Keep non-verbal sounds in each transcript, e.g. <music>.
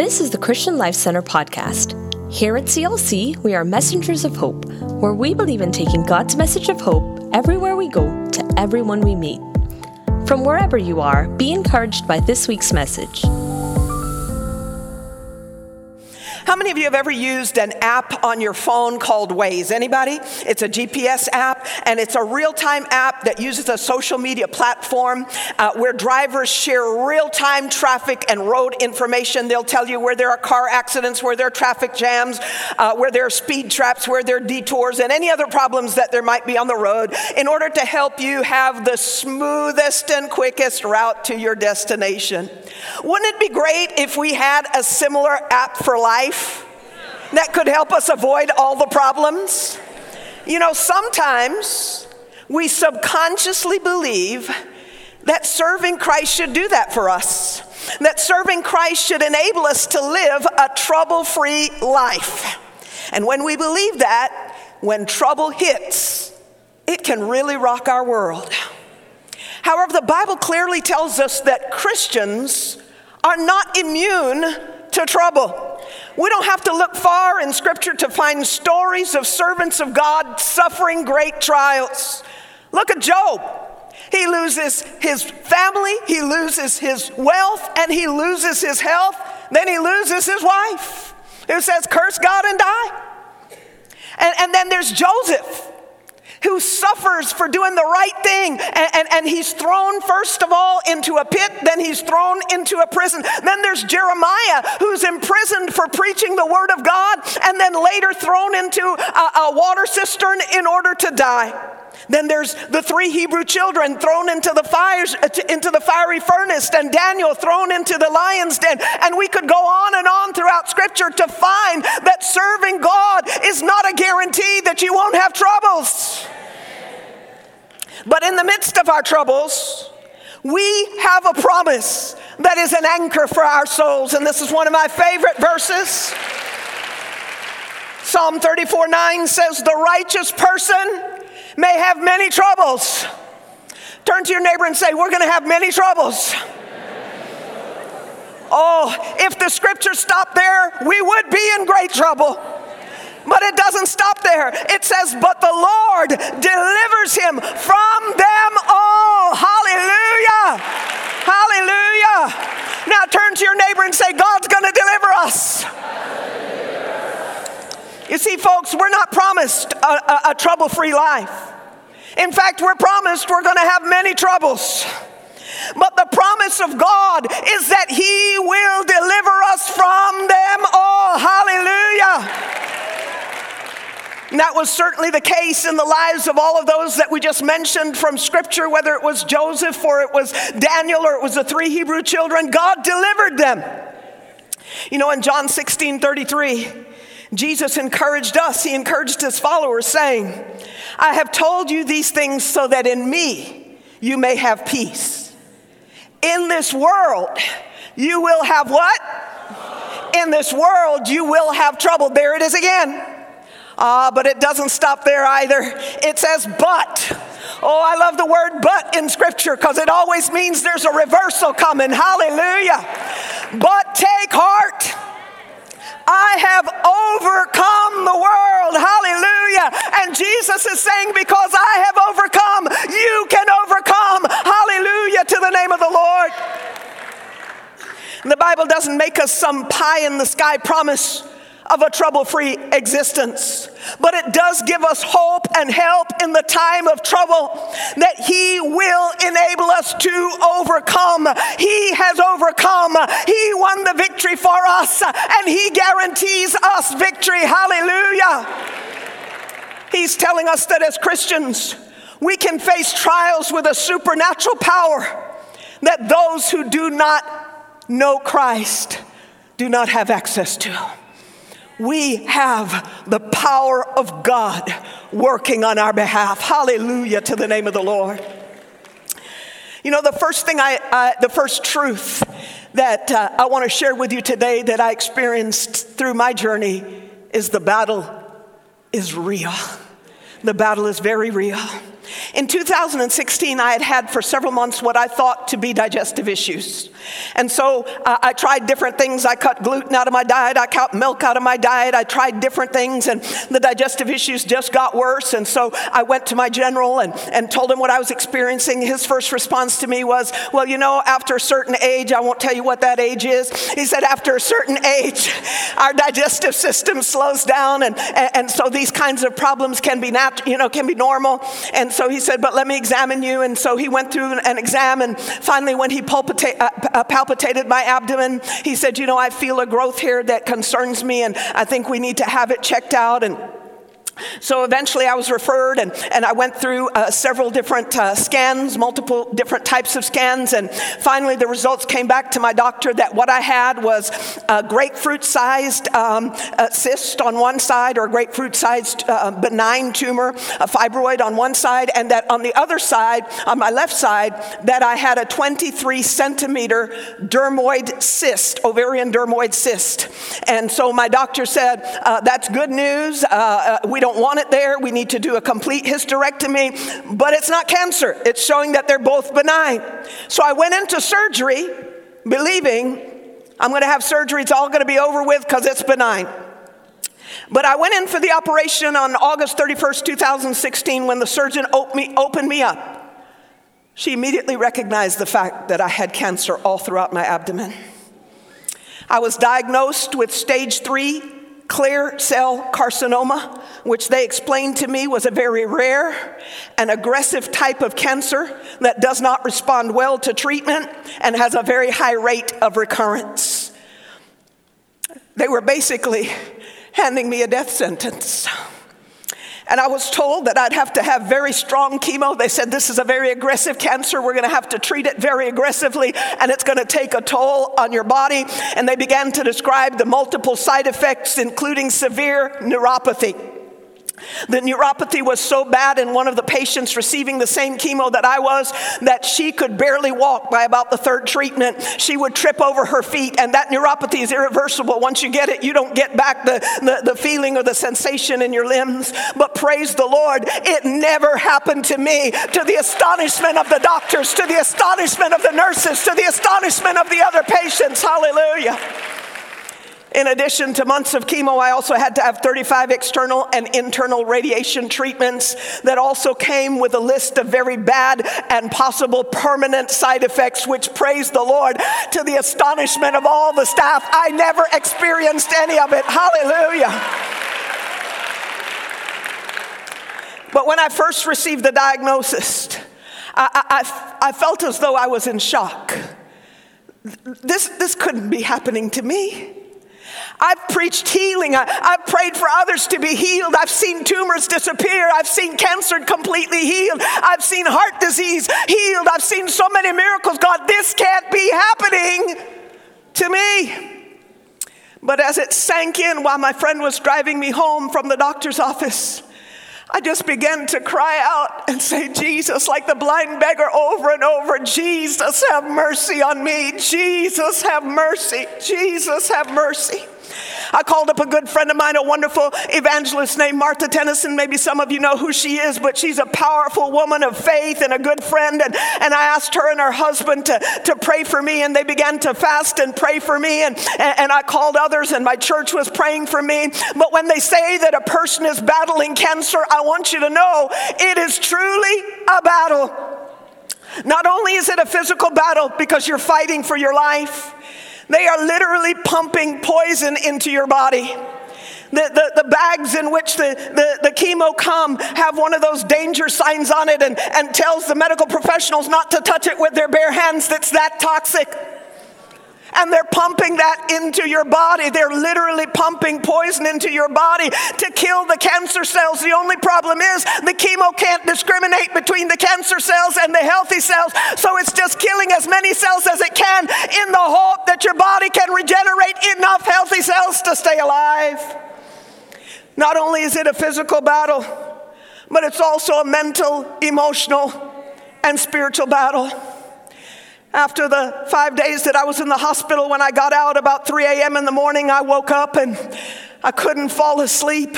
This is the Christian Life Center podcast. Here at CLC, we are messengers of hope, where we believe in taking God's message of hope everywhere we go to everyone we meet. From wherever you are, be encouraged by this week's message. Of you have ever used an app on your phone called Waze? Anybody? It's a GPS app, and it's a real time app that uses a social media platform uh, where drivers share real time traffic and road information. They'll tell you where there are car accidents, where there are traffic jams, uh, where there are speed traps, where there are detours, and any other problems that there might be on the road in order to help you have the smoothest and quickest route to your destination. Wouldn't it be great if we had a similar app for life? That could help us avoid all the problems? You know, sometimes we subconsciously believe that serving Christ should do that for us, that serving Christ should enable us to live a trouble free life. And when we believe that, when trouble hits, it can really rock our world. However, the Bible clearly tells us that Christians are not immune to trouble. We don't have to look far in Scripture to find stories of servants of God suffering great trials. Look at Job. He loses his family, he loses his wealth, and he loses his health. Then he loses his wife, who says, Curse God and die. And, and then there's Joseph who suffers for doing the right thing. And, and, and, he's thrown, first of all, into a pit, then he's thrown into a prison. Then there's Jeremiah, who's imprisoned for preaching the word of God, and then later thrown into a, a water cistern in order to die. Then there's the three Hebrew children thrown into the fires uh, into the fiery furnace and Daniel thrown into the lion's den. And we could go on and on throughout scripture to find that serving God is not a guarantee that you won't have troubles. But in the midst of our troubles, we have a promise that is an anchor for our souls. And this is one of my favorite verses. Psalm 34 9 says, The righteous person may have many troubles. Turn to your neighbor and say, We're going to have many troubles. Oh, if the scripture stopped there, we would be in great trouble. But it doesn't stop there. It says, But the Lord delivers him from them all. Hallelujah. Hallelujah. Now turn to your neighbor and say, God's going to deliver us. You see, folks, we're not promised a, a, a trouble free life. In fact, we're promised we're going to have many troubles. But the promise of God is that He will deliver us from them all. Hallelujah. And that was certainly the case in the lives of all of those that we just mentioned from Scripture, whether it was Joseph or it was Daniel or it was the three Hebrew children. God delivered them. You know, in John 16 33, Jesus encouraged us, he encouraged his followers, saying, I have told you these things so that in me you may have peace. In this world, you will have what? In this world, you will have trouble. There it is again. Uh, but it doesn't stop there either. It says, but. Oh, I love the word but in scripture because it always means there's a reversal coming. Hallelujah. But take heart. I have overcome the world. Hallelujah. And Jesus is saying, Because I have overcome, you can overcome. Hallelujah to the name of the Lord. And the Bible doesn't make us some pie in the sky promise of a trouble free existence. But it does give us hope and help in the time of trouble that He will enable us to overcome. He has overcome, He won the victory for us, and He guarantees us victory. Hallelujah. He's telling us that as Christians, we can face trials with a supernatural power that those who do not know Christ do not have access to we have the power of God working on our behalf. Hallelujah to the name of the Lord. You know, the first thing I, uh, the first truth that uh, I want to share with you today that I experienced through my journey is the battle is real. The battle is very real. In 2016, I had had for several months what I thought to be digestive issues. And so uh, I tried different things. I cut gluten out of my diet, I cut milk out of my diet, I tried different things, and the digestive issues just got worse. And so I went to my general and, and told him what I was experiencing. His first response to me was, Well, you know, after a certain age, I won't tell you what that age is. He said, After a certain age, <laughs> our digestive system slows down, and, and, and so these kinds of problems can be, nat- you know, can be normal. And so he said, But let me examine you. And so he went through an exam, and finally, when he palpita- uh, uh, palpitated my abdomen, he said, You know, I feel a growth here that concerns me, and I think we need to have it checked out. And so eventually I was referred and, and I went through uh, several different uh, scans, multiple different types of scans, and finally the results came back to my doctor that what I had was a grapefruit sized um, cyst on one side or a grapefruit sized uh, benign tumor, a fibroid on one side, and that on the other side, on my left side, that I had a 23 centimeter dermoid cyst, ovarian dermoid cyst. And so my doctor said, uh, That's good news. Uh, uh, we don't don't want it there. We need to do a complete hysterectomy, but it's not cancer. It's showing that they're both benign. So I went into surgery believing I'm going to have surgery, it's all going to be over with because it's benign. But I went in for the operation on August 31st, 2016, when the surgeon opened me up. She immediately recognized the fact that I had cancer all throughout my abdomen. I was diagnosed with stage three clear cell carcinoma, which they explained to me was a very rare and aggressive type of cancer that does not respond well to treatment and has a very high rate of recurrence. They were basically handing me a death sentence. And I was told that I'd have to have very strong chemo. They said, This is a very aggressive cancer. We're going to have to treat it very aggressively, and it's going to take a toll on your body. And they began to describe the multiple side effects, including severe neuropathy. The neuropathy was so bad in one of the patients receiving the same chemo that I was that she could barely walk by about the third treatment. She would trip over her feet, and that neuropathy is irreversible. Once you get it, you don't get back the, the, the feeling or the sensation in your limbs. But praise the Lord, it never happened to me, to the astonishment of the doctors, to the astonishment of the nurses, to the astonishment of the other patients. Hallelujah. In addition to months of chemo, I also had to have 35 external and internal radiation treatments that also came with a list of very bad and possible permanent side effects, which, praise the Lord, to the astonishment of all the staff, I never experienced any of it. Hallelujah. But when I first received the diagnosis, I, I, I, felt as though I was in shock. This, this couldn't be happening to me. I've preached healing. I, have prayed for others to be healed. I've seen tumors disappear. I've seen cancer completely healed. I've seen heart disease healed. I've seen so many miracles. God, this can't be happening to me. But as it sank in while my friend was driving me home from the doctor's office, I just began to cry out and say, Jesus, like the blind beggar over and over, Jesus, have mercy on me. Jesus, have mercy. Jesus, have mercy. I called up a good friend of mine, a wonderful evangelist named Martha Tennyson. Maybe some of you know who she is, but she's a powerful woman of faith and a good friend. And, and I asked her and her husband to, to pray for me, and they began to fast and pray for me. And, and, and I called others, and my church was praying for me. But when they say that a person is battling cancer, I want you to know it is truly a battle. Not only is it a physical battle because you're fighting for your life, they are literally pumping poison into your body. The, the, the, bags in which the, the, the chemo come have one of those danger signs on it and, and tells the medical professionals not to touch it with their bare hands that's that toxic and they're pumping that into your body. They're literally pumping poison into your body to kill the cancer cells. The only problem is the chemo can't discriminate between the cancer cells and the healthy cells, so it's just killing as many cells as it can in the hope that your body can regenerate enough healthy cells to stay alive. Not only is it a physical battle, but it's also a mental, emotional, and spiritual battle. After the five days that I was in the hospital, when I got out about 3 a.m. in the morning, I woke up and I couldn't fall asleep.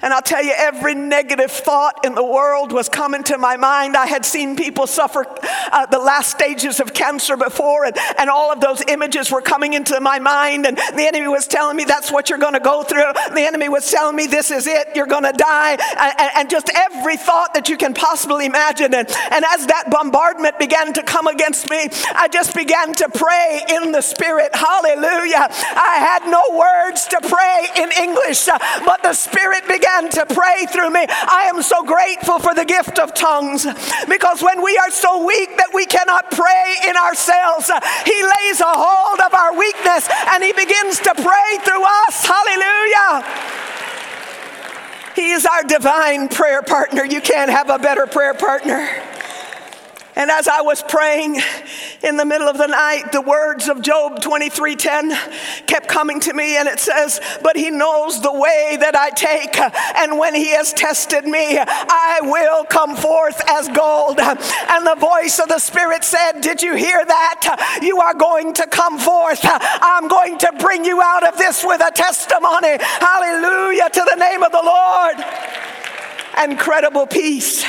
And I'll tell you, every negative thought in the world was coming to my mind. I had seen people suffer uh, the last stages of cancer before, and, and all of those images were coming into my mind. And the enemy was telling me that's what you're going to go through. The enemy was telling me this is it, you're going to die. And, and, just every thought that you can possibly imagine. And, and as that bombardment began to come against me, I just began to pray in the Spirit. Hallelujah. I had no words to pray in English, uh, but the Spirit began began to pray through me. I am so grateful for the gift of tongues because when we are so weak that we cannot pray in ourselves, He lays a hold of our weakness and He begins to pray through us. Hallelujah. He is our divine prayer partner. You can't have a better prayer partner. And as I was praying in the middle of the night, the words of Job 23:10 kept coming to me, and it says, But he knows the way that I take, and when he has tested me, I will come forth as gold. And the voice of the Spirit said, Did you hear that? You are going to come forth. I'm going to bring you out of this with a testimony. Hallelujah to the name of the Lord. Incredible peace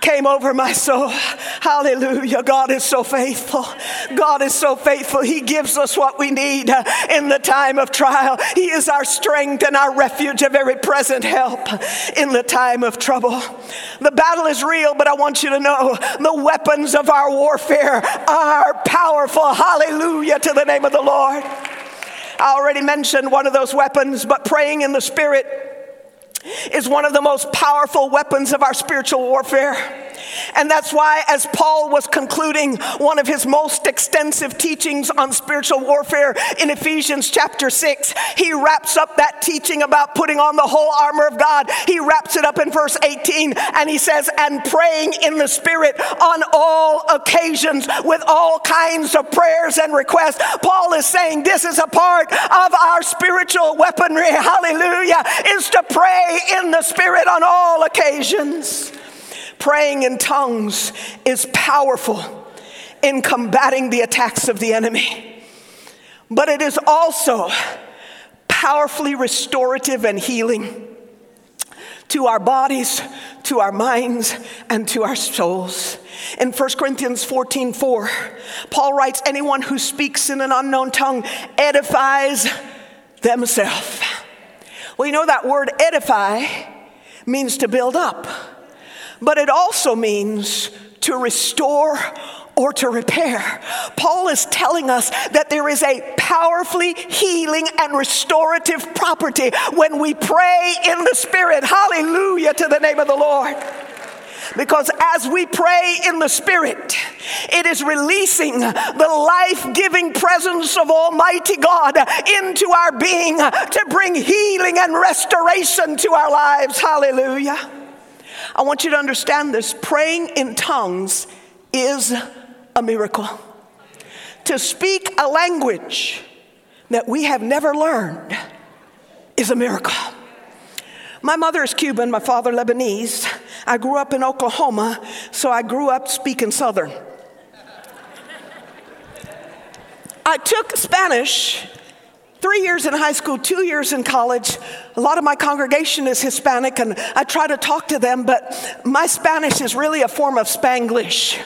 came over my soul. Hallelujah. God is so faithful. God is so faithful. He gives us what we need in the time of trial. He is our strength and our refuge, a very present help in the time of trouble. The battle is real, but I want you to know the weapons of our warfare are powerful. Hallelujah to the name of the Lord. I already mentioned one of those weapons, but praying in the Spirit is one of the most powerful weapons of our spiritual warfare. And that's why, as Paul was concluding one of his most extensive teachings on spiritual warfare in Ephesians chapter 6, he wraps up that teaching about putting on the whole armor of God. He wraps it up in verse 18 and he says, And praying in the Spirit on all occasions with all kinds of prayers and requests. Paul is saying this is a part of our spiritual weaponry, hallelujah, is to pray in the Spirit on all occasions. Praying in tongues is powerful in combating the attacks of the enemy, but it is also powerfully restorative and healing to our bodies, to our minds, and to our souls. In 1 Corinthians 14 4, Paul writes, Anyone who speaks in an unknown tongue edifies themselves. Well, you know that word edify means to build up but it also means to restore or to repair. Paul is telling us that there is a powerfully healing and restorative property when we pray in the Spirit. Hallelujah to the name of the Lord. Because as we pray in the Spirit, it is releasing the life giving presence of Almighty God into our being to bring healing and restoration to our lives. Hallelujah. I want you to understand this praying in tongues is a miracle. To speak a language that we have never learned is a miracle. My mother is Cuban, my father Lebanese. I grew up in Oklahoma, so I grew up speaking Southern. I took Spanish Three years in high school, two years in college. A lot of my congregation is Hispanic, and I try to talk to them, but my Spanish is really a form of Spanglish.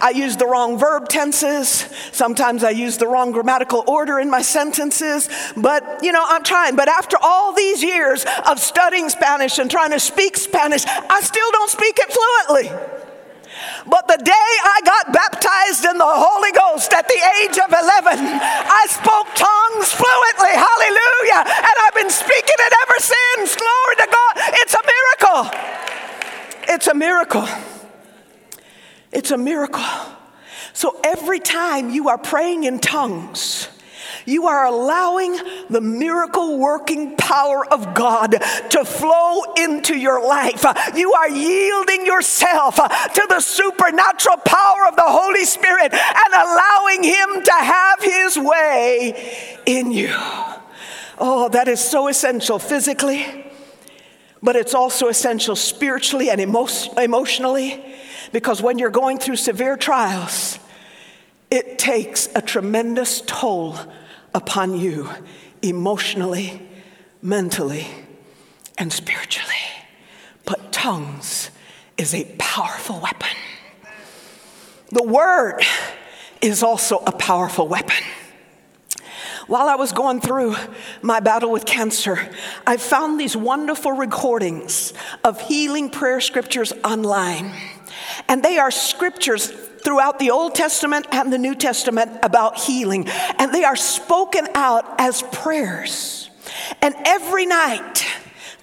I use the wrong verb tenses. Sometimes I use the wrong grammatical order in my sentences. But, you know, I'm trying. But after all these years of studying Spanish and trying to speak Spanish, I still don't speak it fluently. But the day I got baptized in the Holy Ghost at the age of 11, I spoke tongues fluently. Hallelujah. And I've been speaking it ever since. Glory to God. It's a miracle. It's a miracle. It's a miracle. So every time you are praying in tongues, you are allowing the miracle working power of God to flow into your life. You are yielding yourself to the supernatural power of the Holy Spirit and allowing Him to have His way in you. Oh, that is so essential physically, but it's also essential spiritually and emo- emotionally because when you're going through severe trials, it takes a tremendous toll upon you emotionally, mentally, and spiritually. But tongues is a powerful weapon. The word is also a powerful weapon. While I was going through my battle with cancer, I found these wonderful recordings of healing prayer scriptures online. And they are scriptures throughout the Old Testament and the New Testament about healing. And they are spoken out as prayers. And every night,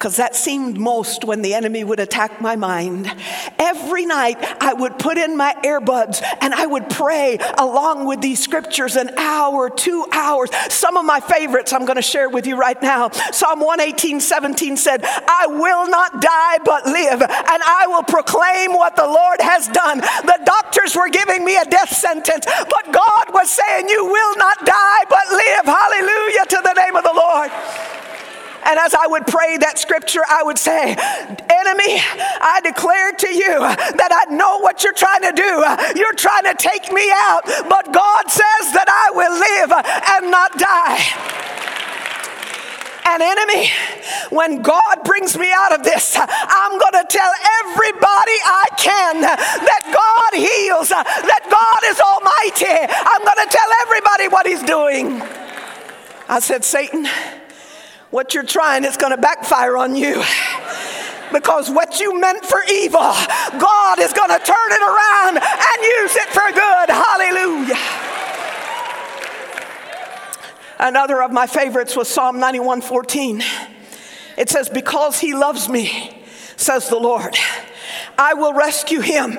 because that seemed most when the enemy would attack my mind. Every night I would put in my earbuds and I would pray along with these scriptures an hour, two hours. Some of my favorites I'm going to share with you right now. Psalm 118, 17 said, I will not die but live, and I will proclaim what the Lord has done. The doctors were giving me a death sentence, but God was saying, You will not die but live. Hallelujah to the name of the Lord. And as I would pray that scripture, I would say, Enemy, I declare to you that I know what you're trying to do. You're trying to take me out, but God says that I will live and not die. an enemy, when God brings me out of this, I'm going to tell everybody I can that God heals, that God is almighty. I'm going to tell everybody what He's doing. I said, Satan, what you're trying is going to backfire on you. Because what you meant for evil, God is going to turn it around and use it for good. Hallelujah. Another of my favorites was Psalm 91:14. It says, Because he loves me, says the Lord, I will rescue him.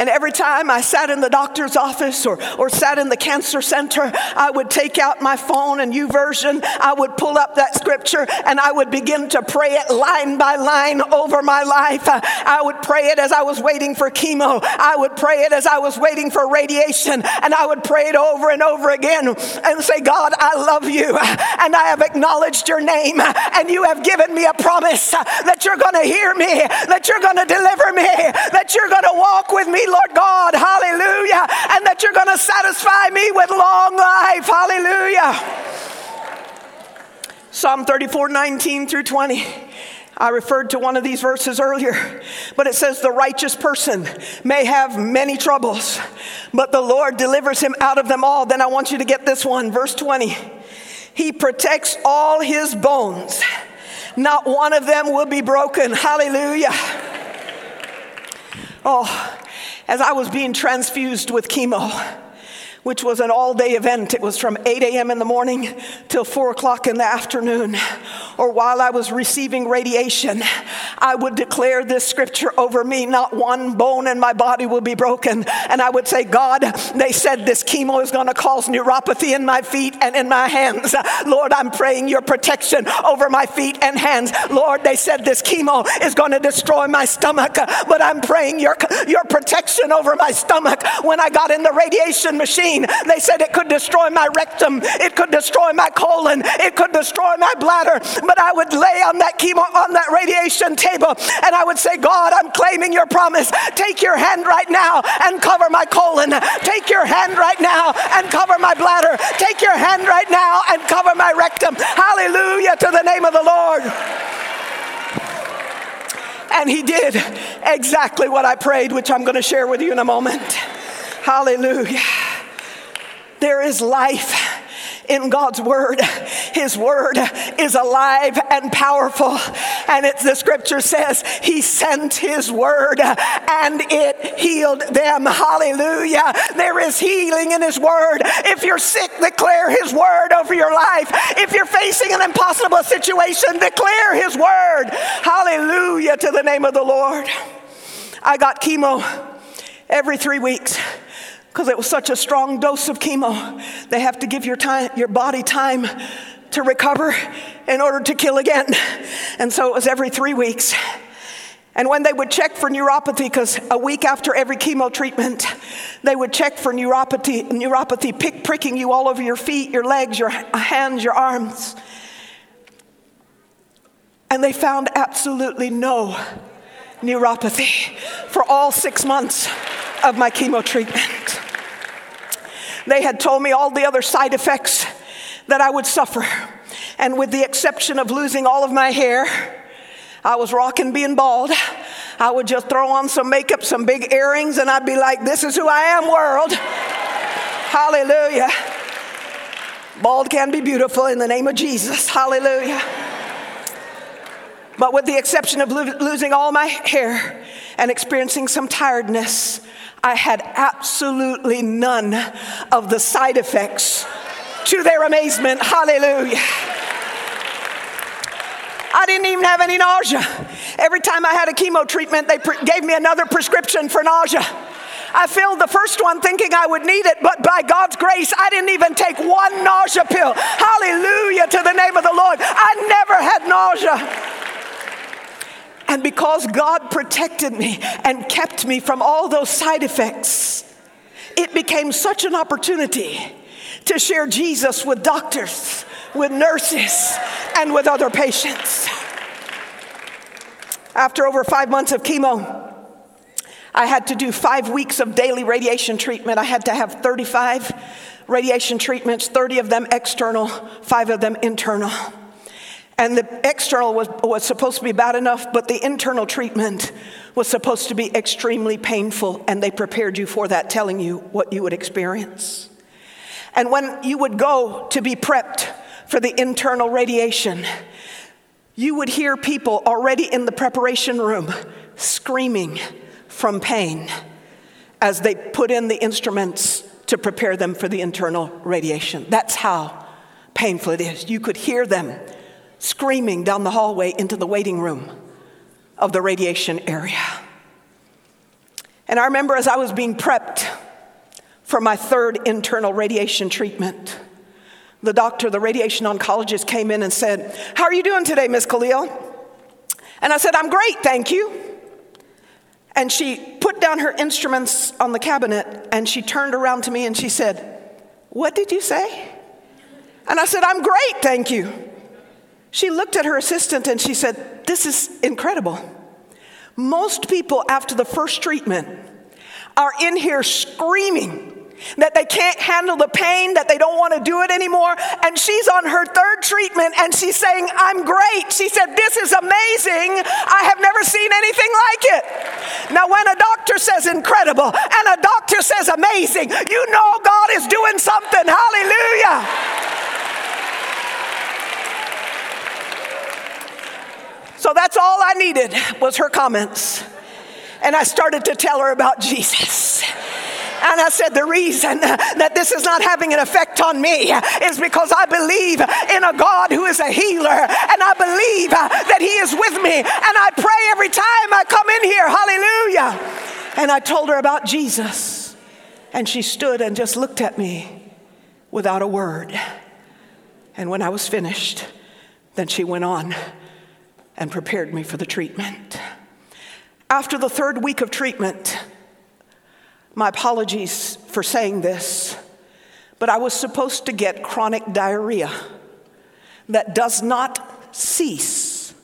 And every time I sat in the doctor's office or, or sat in the cancer center, I would take out my phone and YouVersion. I would pull up that scripture and I would begin to pray it line by line over my life. I would pray it as I was waiting for chemo. I would pray it as I was waiting for radiation. And I would pray it over and over again and say, God, I love you. And I have acknowledged your name. And you have given me a promise that you're going to hear me, that you're going to deliver me, that you're going to walk with me Lord God. Hallelujah. And that you're going to satisfy me with long life. Hallelujah. Psalm 34 19 through 20. I referred to one of these verses earlier, but it says, The righteous person may have many troubles, but the Lord delivers him out of them all. Then I want you to get this one, verse 20. He protects all his bones, not one of them will be broken. Hallelujah. Oh, as I was being transfused with chemo, which was an all day event. It was from 8 a.m. in the morning till 4 o'clock in the afternoon. Or while I was receiving radiation, I would declare this scripture over me not one bone in my body will be broken. And I would say, God, they said this chemo is going to cause neuropathy in my feet and in my hands. Lord, I'm praying your protection over my feet and hands. Lord, they said this chemo is going to destroy my stomach, but I'm praying your, your protection over my stomach. When I got in the radiation machine, they said it could destroy my rectum, it could destroy my colon, it could destroy my bladder. But I would lay on that chemo, on that radiation table, and I would say, God, I'm claiming your promise. Take your hand right now and cover my colon. Take your hand right now and cover my bladder. Take your hand right now and cover my rectum. Hallelujah to the name of the Lord. And he did exactly what I prayed, which I'm going to share with you in a moment. Hallelujah. There is life in God's word. His word is alive and powerful. And it's the scripture says, He sent His word and it healed them. Hallelujah. There is healing in His word. If you're sick, declare His word over your life. If you're facing an impossible situation, declare His word. Hallelujah to the name of the Lord. I got chemo every three weeks because it was such a strong dose of chemo. They have to give your time, your body time to recover in order to kill again. And so it was every three weeks. And when they would check for neuropathy, because a week after every chemo treatment, they would check for neuropathy, neuropathy pick, pricking you all over your feet, your legs, your hands, your arms. And they found absolutely no neuropathy for all six months of my chemo treatment. They had told me all the other side effects that I would suffer. And with the exception of losing all of my hair, I was rocking being bald. I would just throw on some makeup, some big earrings, and I'd be like, This is who I am, world. <laughs> Hallelujah. Bald can be beautiful in the name of Jesus. Hallelujah. But with the exception of lo- losing all my hair and experiencing some tiredness, I had absolutely none of the side effects to their amazement. Hallelujah. I didn't even have any nausea. Every time I had a chemo treatment, they pre- gave me another prescription for nausea. I filled the first one thinking I would need it, but by God's grace, I didn't even take one nausea pill. Hallelujah to the name of the Lord. I never had nausea. And because God protected me and kept me from all those side effects, it became such an opportunity to share Jesus with doctors, with nurses, and with other patients. After over five months of chemo, I had to do five weeks of daily radiation treatment. I had to have 35 radiation treatments, 30 of them external, five of them internal. And the external was, was supposed to be bad enough, but the internal treatment was supposed to be extremely painful, and they prepared you for that, telling you what you would experience. And when you would go to be prepped for the internal radiation, you would hear people already in the preparation room screaming from pain as they put in the instruments to prepare them for the internal radiation. That's how painful it is. You could hear them screaming down the hallway into the waiting room of the radiation area. And I remember as I was being prepped for my third internal radiation treatment, the doctor, the radiation oncologist, came in and said, How are you doing today, Miss Khalil? And I said, I'm great, thank you. And she put down her instruments on the cabinet and she turned around to me and she said, What did you say? And I said, I'm great, thank you. She looked at her assistant and she said, This is incredible. Most people after the first treatment are in here screaming that they can't handle the pain, that they don't want to do it anymore. And she's on her third treatment and she's saying, I'm great. She said, This is amazing. I have never seen anything like it. Now, when a doctor says incredible and a doctor says amazing, you know God is doing something. Hallelujah. So that's all I needed was her comments. And I started to tell her about Jesus. And I said, The reason that this is not having an effect on me is because I believe in a God who is a healer. And I believe that He is with me. And I pray every time I come in here. Hallelujah. And I told her about Jesus. And she stood and just looked at me without a word. And when I was finished, then she went on and prepared me for the treatment. After the third week of treatment, my apologies for saying this, but I was supposed to get chronic diarrhea that does not cease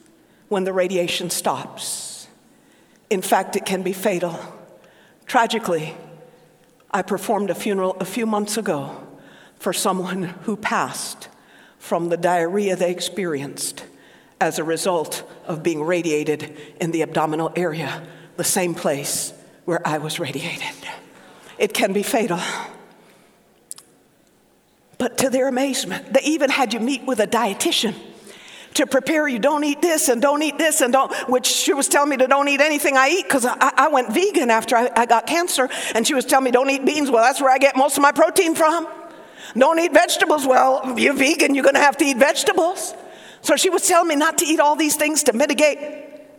when the radiation stops. In fact, it can be fatal. Tragically, I performed a funeral a few months ago for someone who passed from the diarrhea they experienced as a result of being radiated in the abdominal area, the same place where I was radiated. It can be fatal. But to their amazement, they even had you meet with a dietitian to prepare you don't eat this and don't eat this and don't which she was telling me to don't eat anything i eat because I, I, went vegan after I, I got cancer. And she was telling me don't eat beans. Well that's where i get most of my protein from. Don't eat vegetables. Well you're vegan you're going to have to eat vegetables so she was telling me not to eat all these things to mitigate.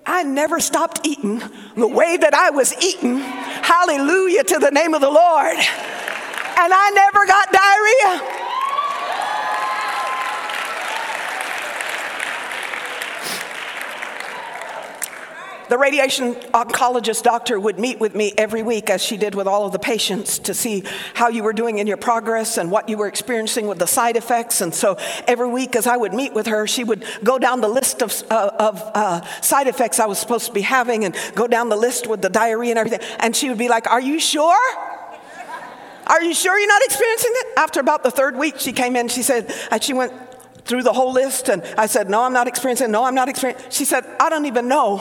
I never stopped eating the way that I was eating. Hallelujah to the name of the Lord. And I never got diarrhea. The radiation oncologist doctor would meet with me every week, as she did with all of the patients, to see how you were doing in your progress and what you were experiencing with the side effects. And so every week, as I would meet with her, she would go down the list of, uh, of uh, side effects I was supposed to be having and go down the list with the diarrhea and everything. And she would be like, Are you sure? Are you sure you're not experiencing it? After about the third week, she came in, she said, and she went through the whole list and I said, No, I'm not experiencing, no, I'm not experiencing. She said, I don't even know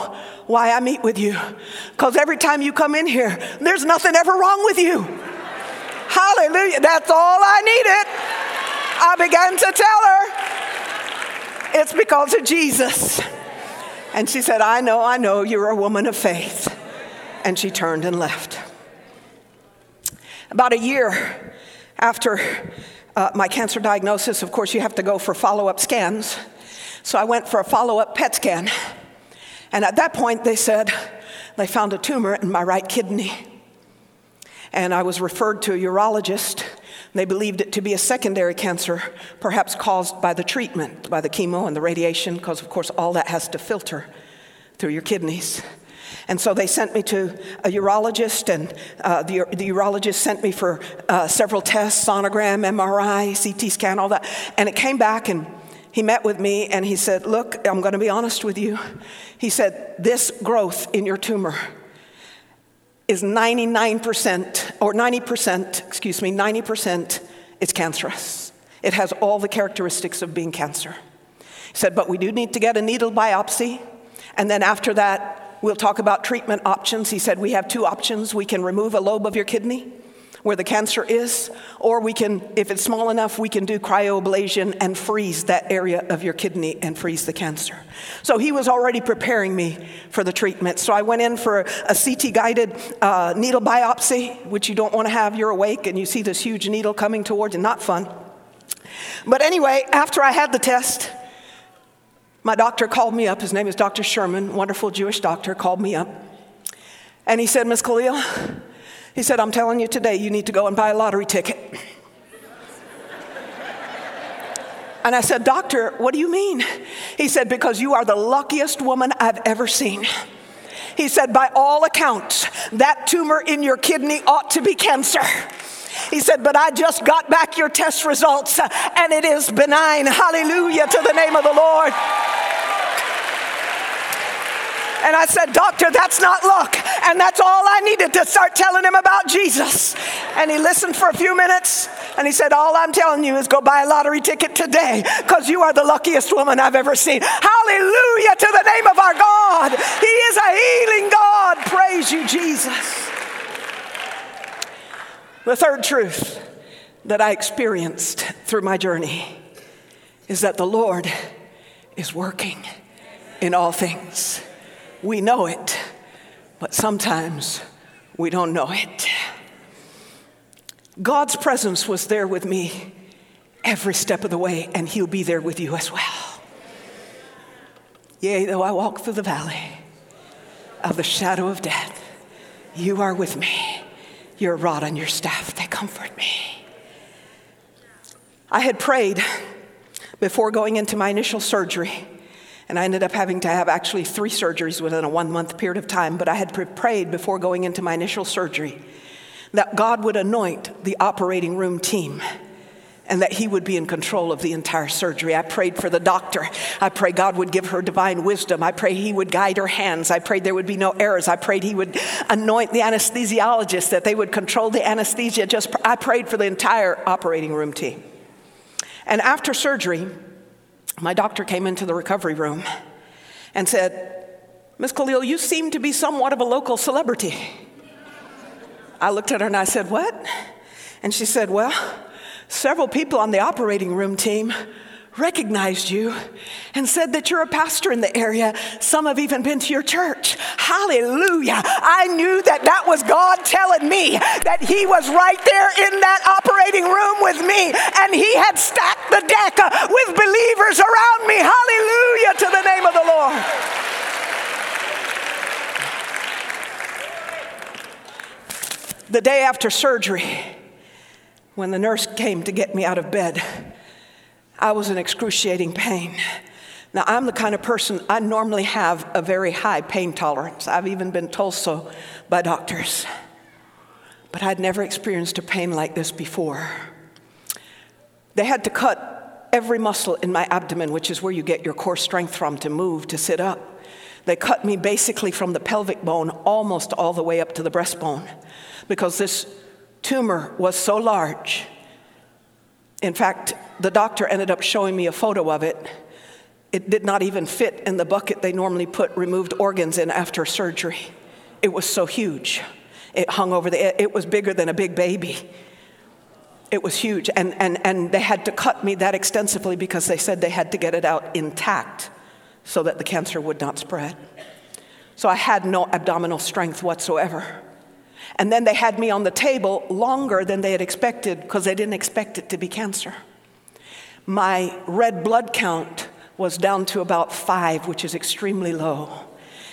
why I meet with you. Because every time you come in here, there's nothing ever wrong with you. Hallelujah. That's all I needed. I began to tell her it's because of Jesus. And she said, I know, I know, you're a woman of faith. And she turned and left. About a year after uh, my cancer diagnosis, of course, you have to go for follow up scans. So I went for a follow up PET scan. And at that point, they said they found a tumor in my right kidney. And I was referred to a urologist. They believed it to be a secondary cancer, perhaps caused by the treatment, by the chemo and the radiation, because, of course, all that has to filter through your kidneys. And so they sent me to a urologist, and uh, the, the, urologist sent me for uh, several tests sonogram, MRI, CT scan, all that. And it came back, and he met with me, and he said, Look, I'm going to be honest with you. He said, This growth in your tumor is 99% or 90%, excuse me, 90% is cancerous. It has all the characteristics of being cancer. He said, But we do need to get a needle biopsy. And then after that, We'll talk about treatment options. He said we have two options. We can remove a lobe of your kidney where the cancer is, or we can, if it's small enough, we can do cryoablation and freeze that area of your kidney and freeze the cancer. So he was already preparing me for the treatment. So I went in for a CT guided uh, needle biopsy, which you don't want to have. You're awake and you see this huge needle coming towards you. Not fun. But anyway, after I had the test, my doctor called me up. His name is Dr. Sherman, wonderful Jewish doctor, called me up. And he said, Miss Khalil, he said, I'm telling you today, you need to go and buy a lottery ticket. And I said, Doctor, what do you mean? He said, Because you are the luckiest woman I've ever seen. He said, By all accounts, that tumor in your kidney ought to be cancer. He said, But I just got back your test results uh, and it is benign. Hallelujah to the name of the Lord. And I said, Doctor, that's not luck. And that's all I needed to start telling him about Jesus. And he listened for a few minutes and he said, All I'm telling you is go buy a lottery ticket today because you are the luckiest woman I've ever seen. Hallelujah to the name of our God. He is a healing God. Praise you, Jesus. The third truth that I experienced through my journey is that the Lord is working in all things. We know it, but sometimes we don't know it. God's presence was there with me every step of the way, and He'll be there with you as well. Yea, though I walk through the valley of the shadow of death, you are with me. Your rod and your staff, they comfort me. I had prayed before going into my initial surgery, and I ended up having to have actually three surgeries within a one month period of time. But I had prayed before going into my initial surgery that God would anoint the operating room team and that he would be in control of the entire surgery. I prayed for the doctor. I pray God would give her divine wisdom. I pray he would guide her hands. I prayed there would be no errors. I prayed he would anoint the anesthesiologist, that they would control the anesthesia. Just I prayed for the entire operating room team. And after surgery, my doctor came into the recovery room and said, Miss Khalil, you seem to be somewhat of a local celebrity. I looked at her and I said, What? And she said, Well, several people on the operating room team recognized you and said that you're a pastor in the area. Some have even been to your church. Hallelujah. I knew that that was God telling me that He was right there in that operating room with me and He had stacked the deck with believers around me. Hallelujah to the name of the Lord. The day after surgery, when the nurse came to get me out of bed, I was in excruciating pain. Now, I'm the kind of person, I normally have a very high pain tolerance. I've even been told so by doctors. But I'd never experienced a pain like this before. They had to cut every muscle in my abdomen, which is where you get your core strength from to move, to sit up. They cut me basically from the pelvic bone almost all the way up to the breastbone because this tumor was so large. In fact, the doctor ended up showing me a photo of it. It did not even fit in the bucket they normally put removed organs in after surgery. It was so huge. It hung over the, it was bigger than a big baby. It was huge. And, and, and they had to cut me that extensively because they said they had to get it out intact so that the cancer would not spread. So I had no abdominal strength whatsoever. And then they had me on the table longer than they had expected because they didn't expect it to be cancer. My red blood count was down to about five, which is extremely low.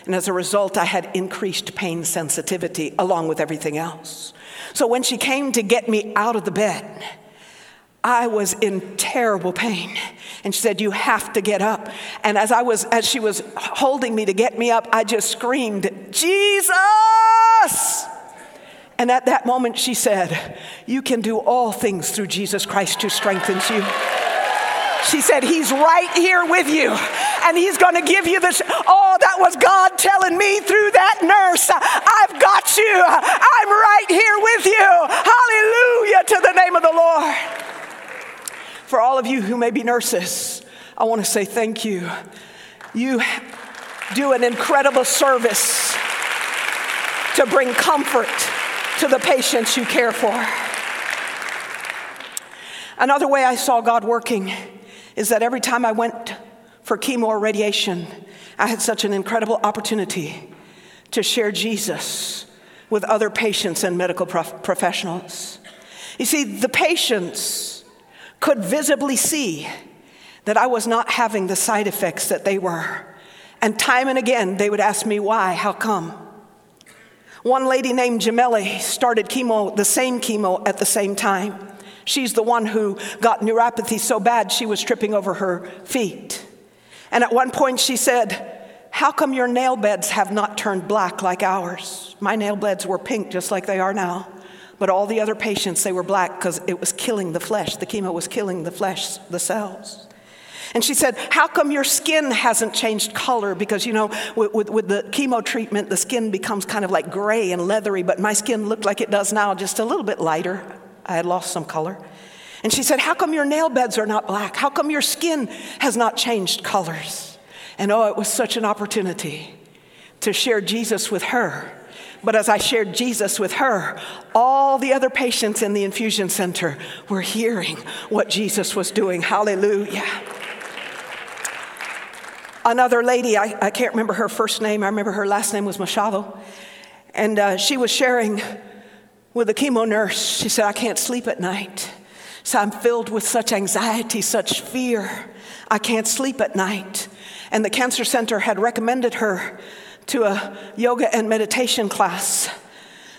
And as a result, I had increased pain sensitivity along with everything else. So when she came to get me out of the bed, I was in terrible pain. And she said, You have to get up. And as I was, as she was holding me to get me up, I just screamed, Jesus! And at that moment, she said, You can do all things through Jesus Christ who strengthens you. She said, He's right here with you, and He's going to give you this. Oh, that was God telling me through that nurse, I've got you. I'm right here with you. Hallelujah to the name of the Lord. For all of you who may be nurses, I want to say thank you. You do an incredible service to bring comfort to the patients you care for. Another way I saw God working is that every time I went for chemo or radiation, I had such an incredible opportunity to share Jesus with other patients and medical prof- professionals. You see, the patients could visibly see that I was not having the side effects that they were. And time and again, they would ask me why, how come? One lady named Jameli started chemo, the same chemo at the same time. She's the one who got neuropathy so bad she was tripping over her feet. And at one point she said, How come your nail beds have not turned black like ours? My nail beds were pink just like they are now. But all the other patients, they were black because it was killing the flesh. The chemo was killing the flesh, the cells. And she said, How come your skin hasn't changed color? Because, you know, with, with, with, the chemo treatment, the skin becomes kind of like gray and leathery, but my skin looked like it does now, just a little bit lighter. I had lost some color. And she said, How come your nail beds are not black? How come your skin has not changed colors? And oh, it was such an opportunity to share Jesus with her. But as I shared Jesus with her, all the other patients in the infusion center were hearing what Jesus was doing. Hallelujah. Another lady, I, I can't remember her first name, I remember her last name was Machado, and uh, she was sharing with a chemo nurse. She said, I can't sleep at night. So I'm filled with such anxiety, such fear. I can't sleep at night. And the cancer center had recommended her to a yoga and meditation class.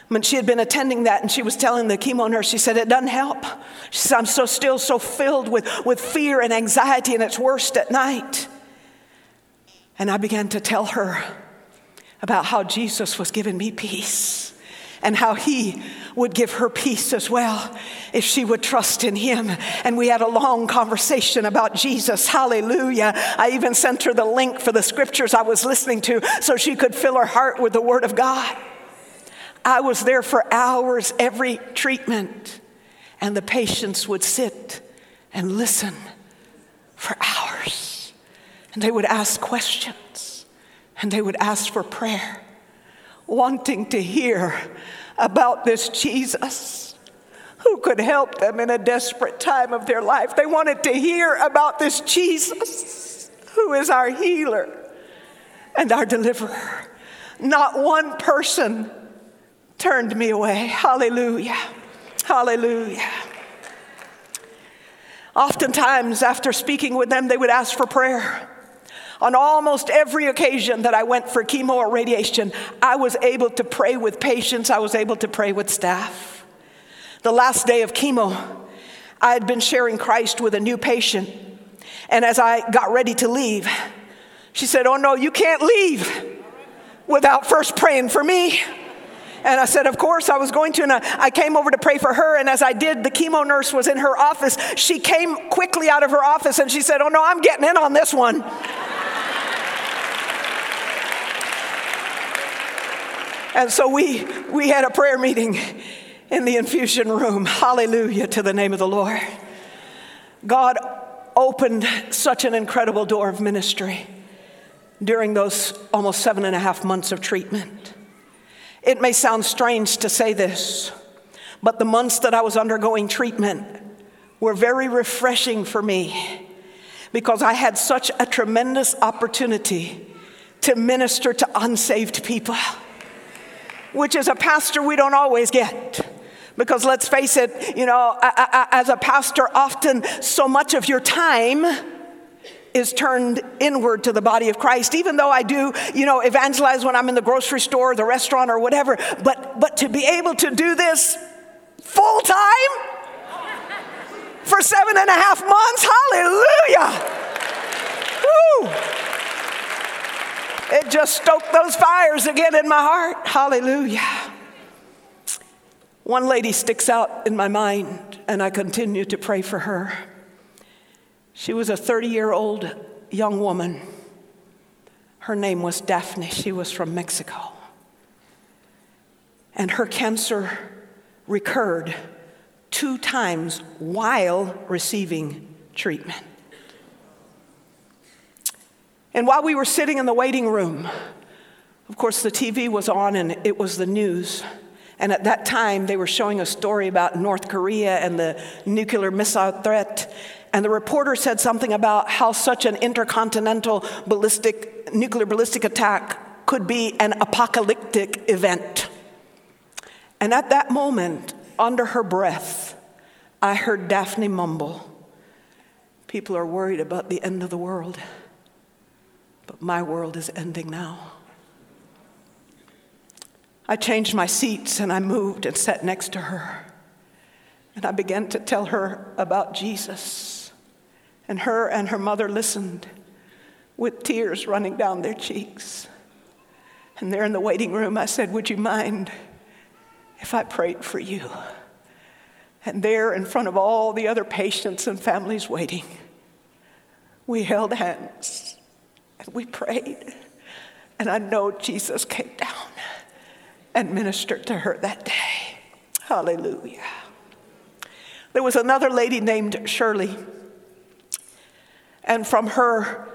When she had been attending that, and she was telling the chemo nurse, she said, It doesn't help. She said, I'm so still so filled with, with fear and anxiety, and it's worst at night. And I began to tell her about how Jesus was giving me peace and how he would give her peace as well if she would trust in him. And we had a long conversation about Jesus. Hallelujah. I even sent her the link for the scriptures I was listening to so she could fill her heart with the word of God. I was there for hours every treatment, and the patients would sit and listen for hours. And they would ask questions, and they would ask for prayer wanting to hear about this Jesus who could help them in a desperate time of their life. They wanted to hear about this Jesus who is our healer and our deliverer. Not one person turned me away. Hallelujah. Hallelujah. Oftentimes, after speaking with them, they would ask for prayer. On almost every occasion that I went for chemo or radiation, I was able to pray with patients, I was able to pray with staff. The last day of chemo, I had been sharing Christ with a new patient, And as I got ready to leave, she said, Oh no, you can't leave without first praying for me. And I said, Of course, I was going to. And I, came over to pray for her. And as I did, the chemo nurse was in her office. She came quickly out of her office and she said, Oh no, I'm getting in on this one. And so we, we had a prayer meeting in the infusion room. Hallelujah to the name of the Lord. God opened such an incredible door of ministry during those almost seven and a half months of treatment. It may sound strange to say this, but the months that I was undergoing treatment were very refreshing for me because I had such a tremendous opportunity to minister to unsaved people, which as a pastor we don't always get. Because let's face it, you know, as a pastor, often so much of your time is turned inward to the body of Christ, even though I do, you know, evangelize when I'm in the grocery store, the restaurant, or whatever. But, but to be able to do this full time for seven and a half months, hallelujah. It just stoked those fires again in my heart. Hallelujah. One lady sticks out in my mind, and I continue to pray for her. She was a 30 year old young woman. Her name was Daphne. She was from Mexico. And her cancer recurred two times while receiving treatment. And while we were sitting in the waiting room, of course, the TV was on and it was the news. And at that time, they were showing a story about North Korea and the nuclear missile threat. And the reporter said something about how such an intercontinental ballistic, nuclear ballistic attack could be an apocalyptic event. And at that moment, under her breath, I heard Daphne mumble, People are worried about the end of the world, but my world is ending now. I changed my seats and I moved and sat next to her. And I began to tell her about Jesus. And her and her mother listened with tears running down their cheeks. And there in the waiting room, I said, Would you mind if I prayed for you? And there, in front of all the other patients and families waiting, we held hands and we prayed. And I know Jesus came down and ministered to her that day. Hallelujah. There was another lady named Shirley and from her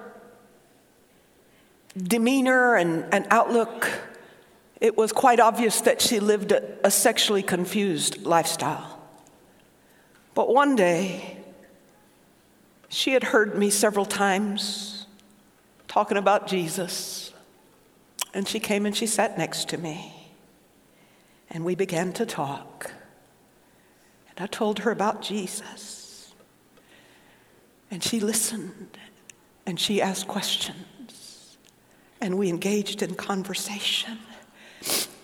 demeanor and, and outlook, it was quite obvious that she lived a, a sexually confused lifestyle. But one day, she had heard me several times talking about Jesus. And she came and she sat next to me. And we began to talk. And I told her about Jesus. And she listened and she asked questions. And we engaged in conversation.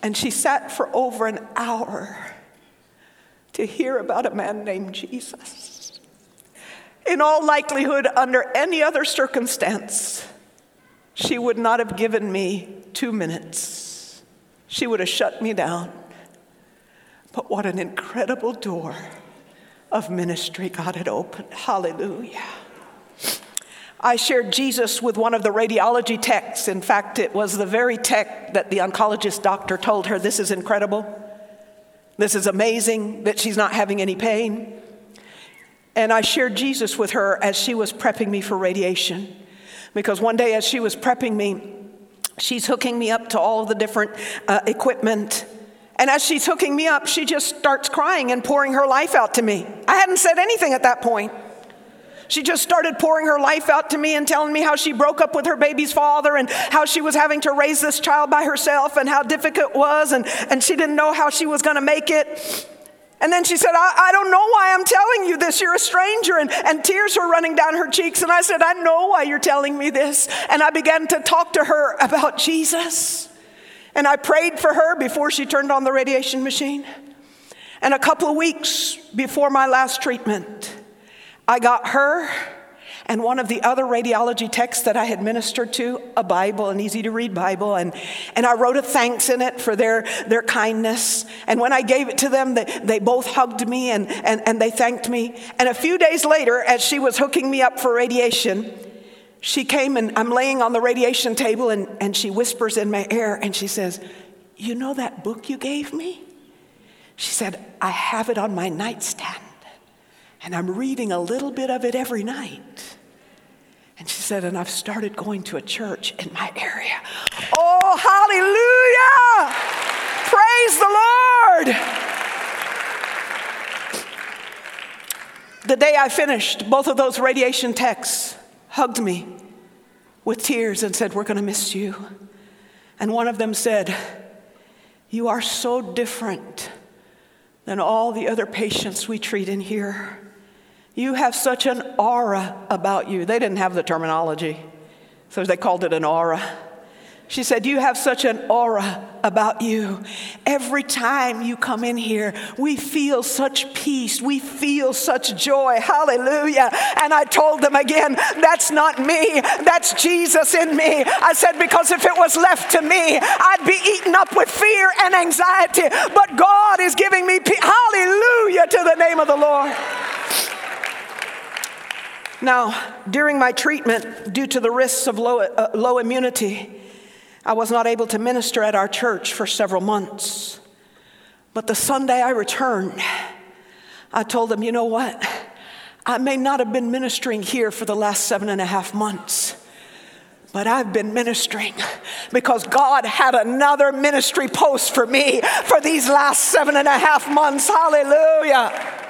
And she sat for over an hour to hear about a man named Jesus. In all likelihood, under any other circumstance, she would not have given me two minutes. She would have shut me down. But what an incredible door of ministry God had opened. Hallelujah. I shared Jesus with one of the radiology techs. In fact, it was the very tech that the oncologist doctor told her this is incredible. This is amazing that she's not having any pain. And I shared Jesus with her as she was prepping me for radiation. Because one day, as she was prepping me, she's hooking me up to all the different uh, equipment and as she's hooking me up, she just starts crying and pouring her life out to me. I hadn't said anything at that point. She just started pouring her life out to me and telling me how she broke up with her baby's father and how she was having to raise this child by herself and how difficult it was and, and she didn't know how she was going to make it. And then she said, I, I, don't know why I'm telling you this. You're a stranger. And, and tears were running down her cheeks. And I said, I know why you're telling me this. And I began to talk to her about Jesus. And I prayed for her before she turned on the radiation machine. And a couple of weeks before my last treatment, I got her And one of the other radiology techs that I had ministered to, a Bible, an easy to read Bible, and, and I wrote a thanks in it for their, their kindness. And when I gave it to them, they, they both hugged me and, and, and they thanked me. And a few days later, as she was hooking me up for radiation, she came and I'm laying on the radiation table and, and she whispers in my ear and she says, You know that book you gave me? She said, I have it on my nightstand and I'm reading a little bit of it every night. And she said, and I've started going to a church in my area. Oh, hallelujah! Praise the Lord! The day I finished, both of those radiation techs hugged me with tears and said, We're going to miss you. And one of them said, You are so different than all the other patients we treat in here. You have such an aura about you. They didn't have the terminology, so they called it an aura. She said, You have such an aura about you. Every time you come in here, we feel such peace. We feel such joy. Hallelujah. And I told them again, That's not me. That's Jesus in me. I said, Because if it was left to me, I'd be eaten up with fear and anxiety. But God is giving me peace. Hallelujah to the name of the Lord. Now, during my treatment, due to the risks of low, uh, low immunity, I was not able to minister at our church for several months. But the Sunday I returned, I told them, you know what? I may not have been ministering here for the last seven and a half months, but I've been ministering because God had another ministry post for me for these last seven and a half months. Hallelujah.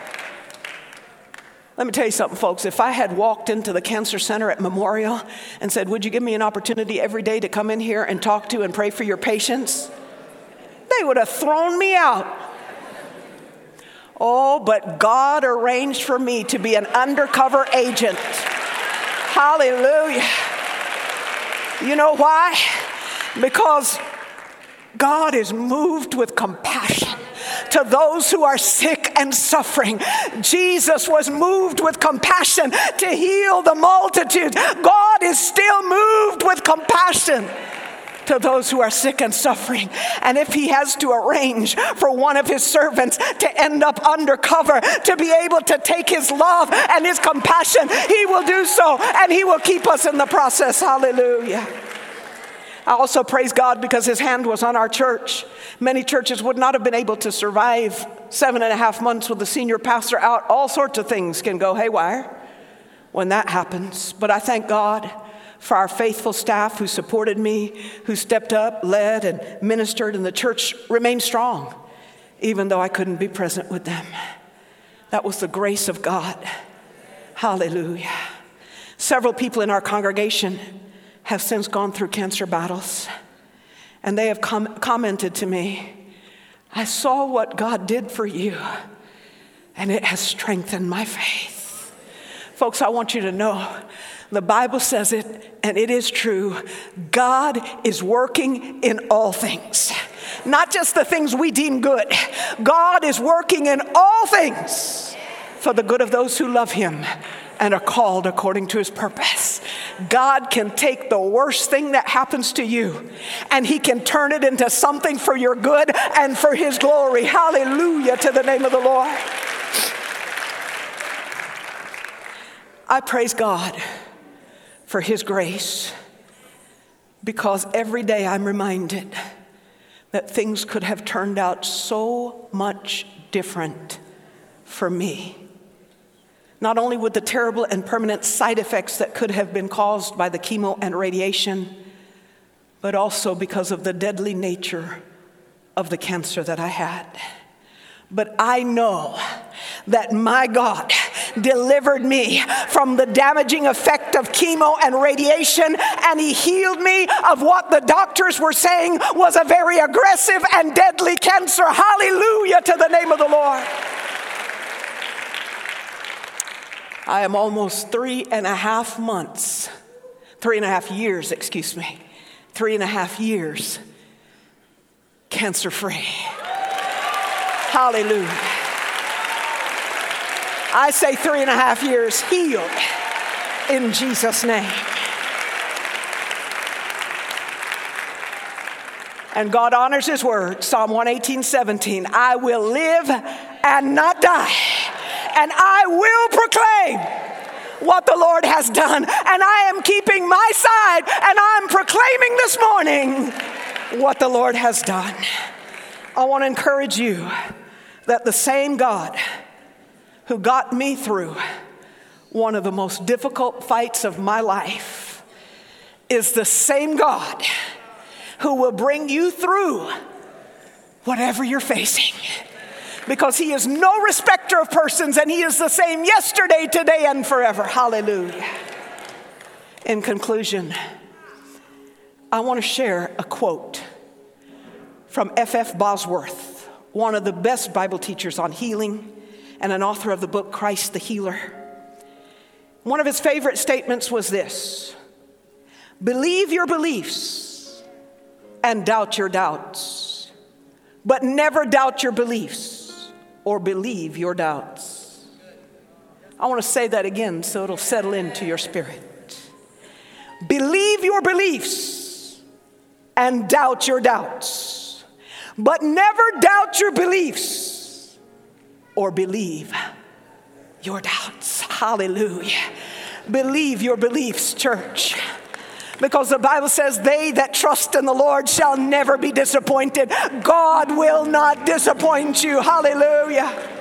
Let me tell you something, folks. If I had walked into the cancer center at Memorial and said, Would you give me an opportunity every day to come in here and talk to and pray for your patients? They would have thrown me out. Oh, but God arranged for me to be an undercover agent. Hallelujah. You know why? Because God is moved with compassion to those who are sick and suffering. Jesus was moved with compassion to heal the multitude. God is still moved with compassion to those who are sick and suffering. And if he has to arrange for one of his servants to end up undercover, to be able to take his love and his compassion, he will do so and he will keep us in the process. Hallelujah. I also praise God because his hand was on our church. Many churches would not have been able to survive seven and a half months with the senior pastor out. All sorts of things can go haywire when that happens. But I thank God for our faithful staff who supported me, who stepped up, led, and ministered, and the church remained strong, even though I couldn't be present with them. That was the grace of God. Hallelujah. Several people in our congregation have since gone through cancer battles, and they have com- commented to me, I saw what God did for you, and it has strengthened my faith. Folks, I want you to know the Bible says it, and it is true. God is working in all things, not just the things we deem good. God is working in all things for the good of those who love Him and are called according to his purpose. God can take the worst thing that happens to you and he can turn it into something for your good and for his glory. Hallelujah to the name of the Lord. I praise God for his grace because every day I'm reminded that things could have turned out so much different for me. Not only with the terrible and permanent side effects that could have been caused by the chemo and radiation, but also because of the deadly nature of the cancer that I had. But I know that my God delivered me from the damaging effect of chemo and radiation, and He healed me of what the doctors were saying was a very aggressive and deadly cancer. Hallelujah to the name of the Lord. I am almost three and a half months, three and a half years, excuse me, three and a half years cancer free. Hallelujah. I say three and a half years healed. in Jesus' name. And God honors His word. Psalm 118, 17. I will live and not die, and I will proclaim what the Lord has done. And I am keeping my side, and I'm proclaiming this morning what the Lord has done. I want to encourage you that the same God who got me through one of the most difficult fights of my life is the same God who will bring you through whatever you're facing. Because he is no respecter of persons and he is the same yesterday, today, and forever. Hallelujah. In conclusion, I want to share a quote from F.F. F. Bosworth, one of the best Bible teachers on healing and an author of the book Christ the Healer. One of his favorite statements was this Believe your beliefs and doubt your doubts, but never doubt your beliefs or believe your doubts. I want to say that again so it'll settle into your spirit. Believe your beliefs and doubt your doubts, but never doubt your beliefs or believe your doubts. Hallelujah. Believe your beliefs, church. Because the Bible says, They that trust in the Lord shall never be disappointed. God will not disappoint you. Hallelujah.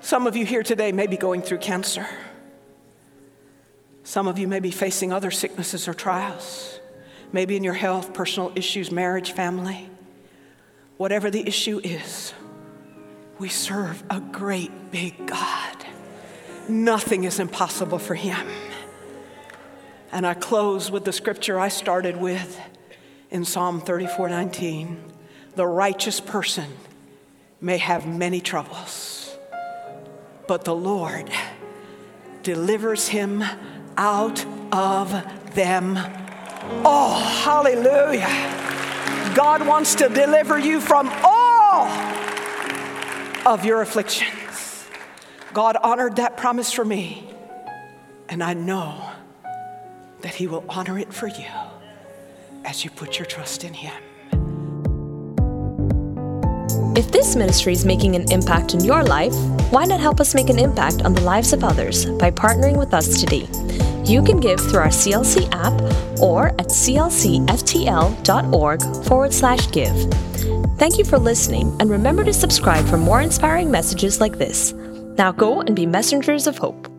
Some of you here today may be going through cancer. Some of you may be facing other sicknesses or trials, maybe in your health, personal issues, marriage, family. Whatever the issue is, we serve a great big God. Nothing is impossible for Him. And I close with the scripture I started with in Psalm 34 19. The righteous person may have many troubles, but the Lord delivers him out of them all. Hallelujah. God wants to deliver you from all of your afflictions. God honored that promise for me, and I know that He will honor it for you as you put your trust in Him. If this ministry is making an impact in your life, why not help us make an impact on the lives of others by partnering with us today? You can give through our CLC app or at clcftl.org forward slash give. Thank you for listening, and remember to subscribe for more inspiring messages like this. Now go and be messengers of hope.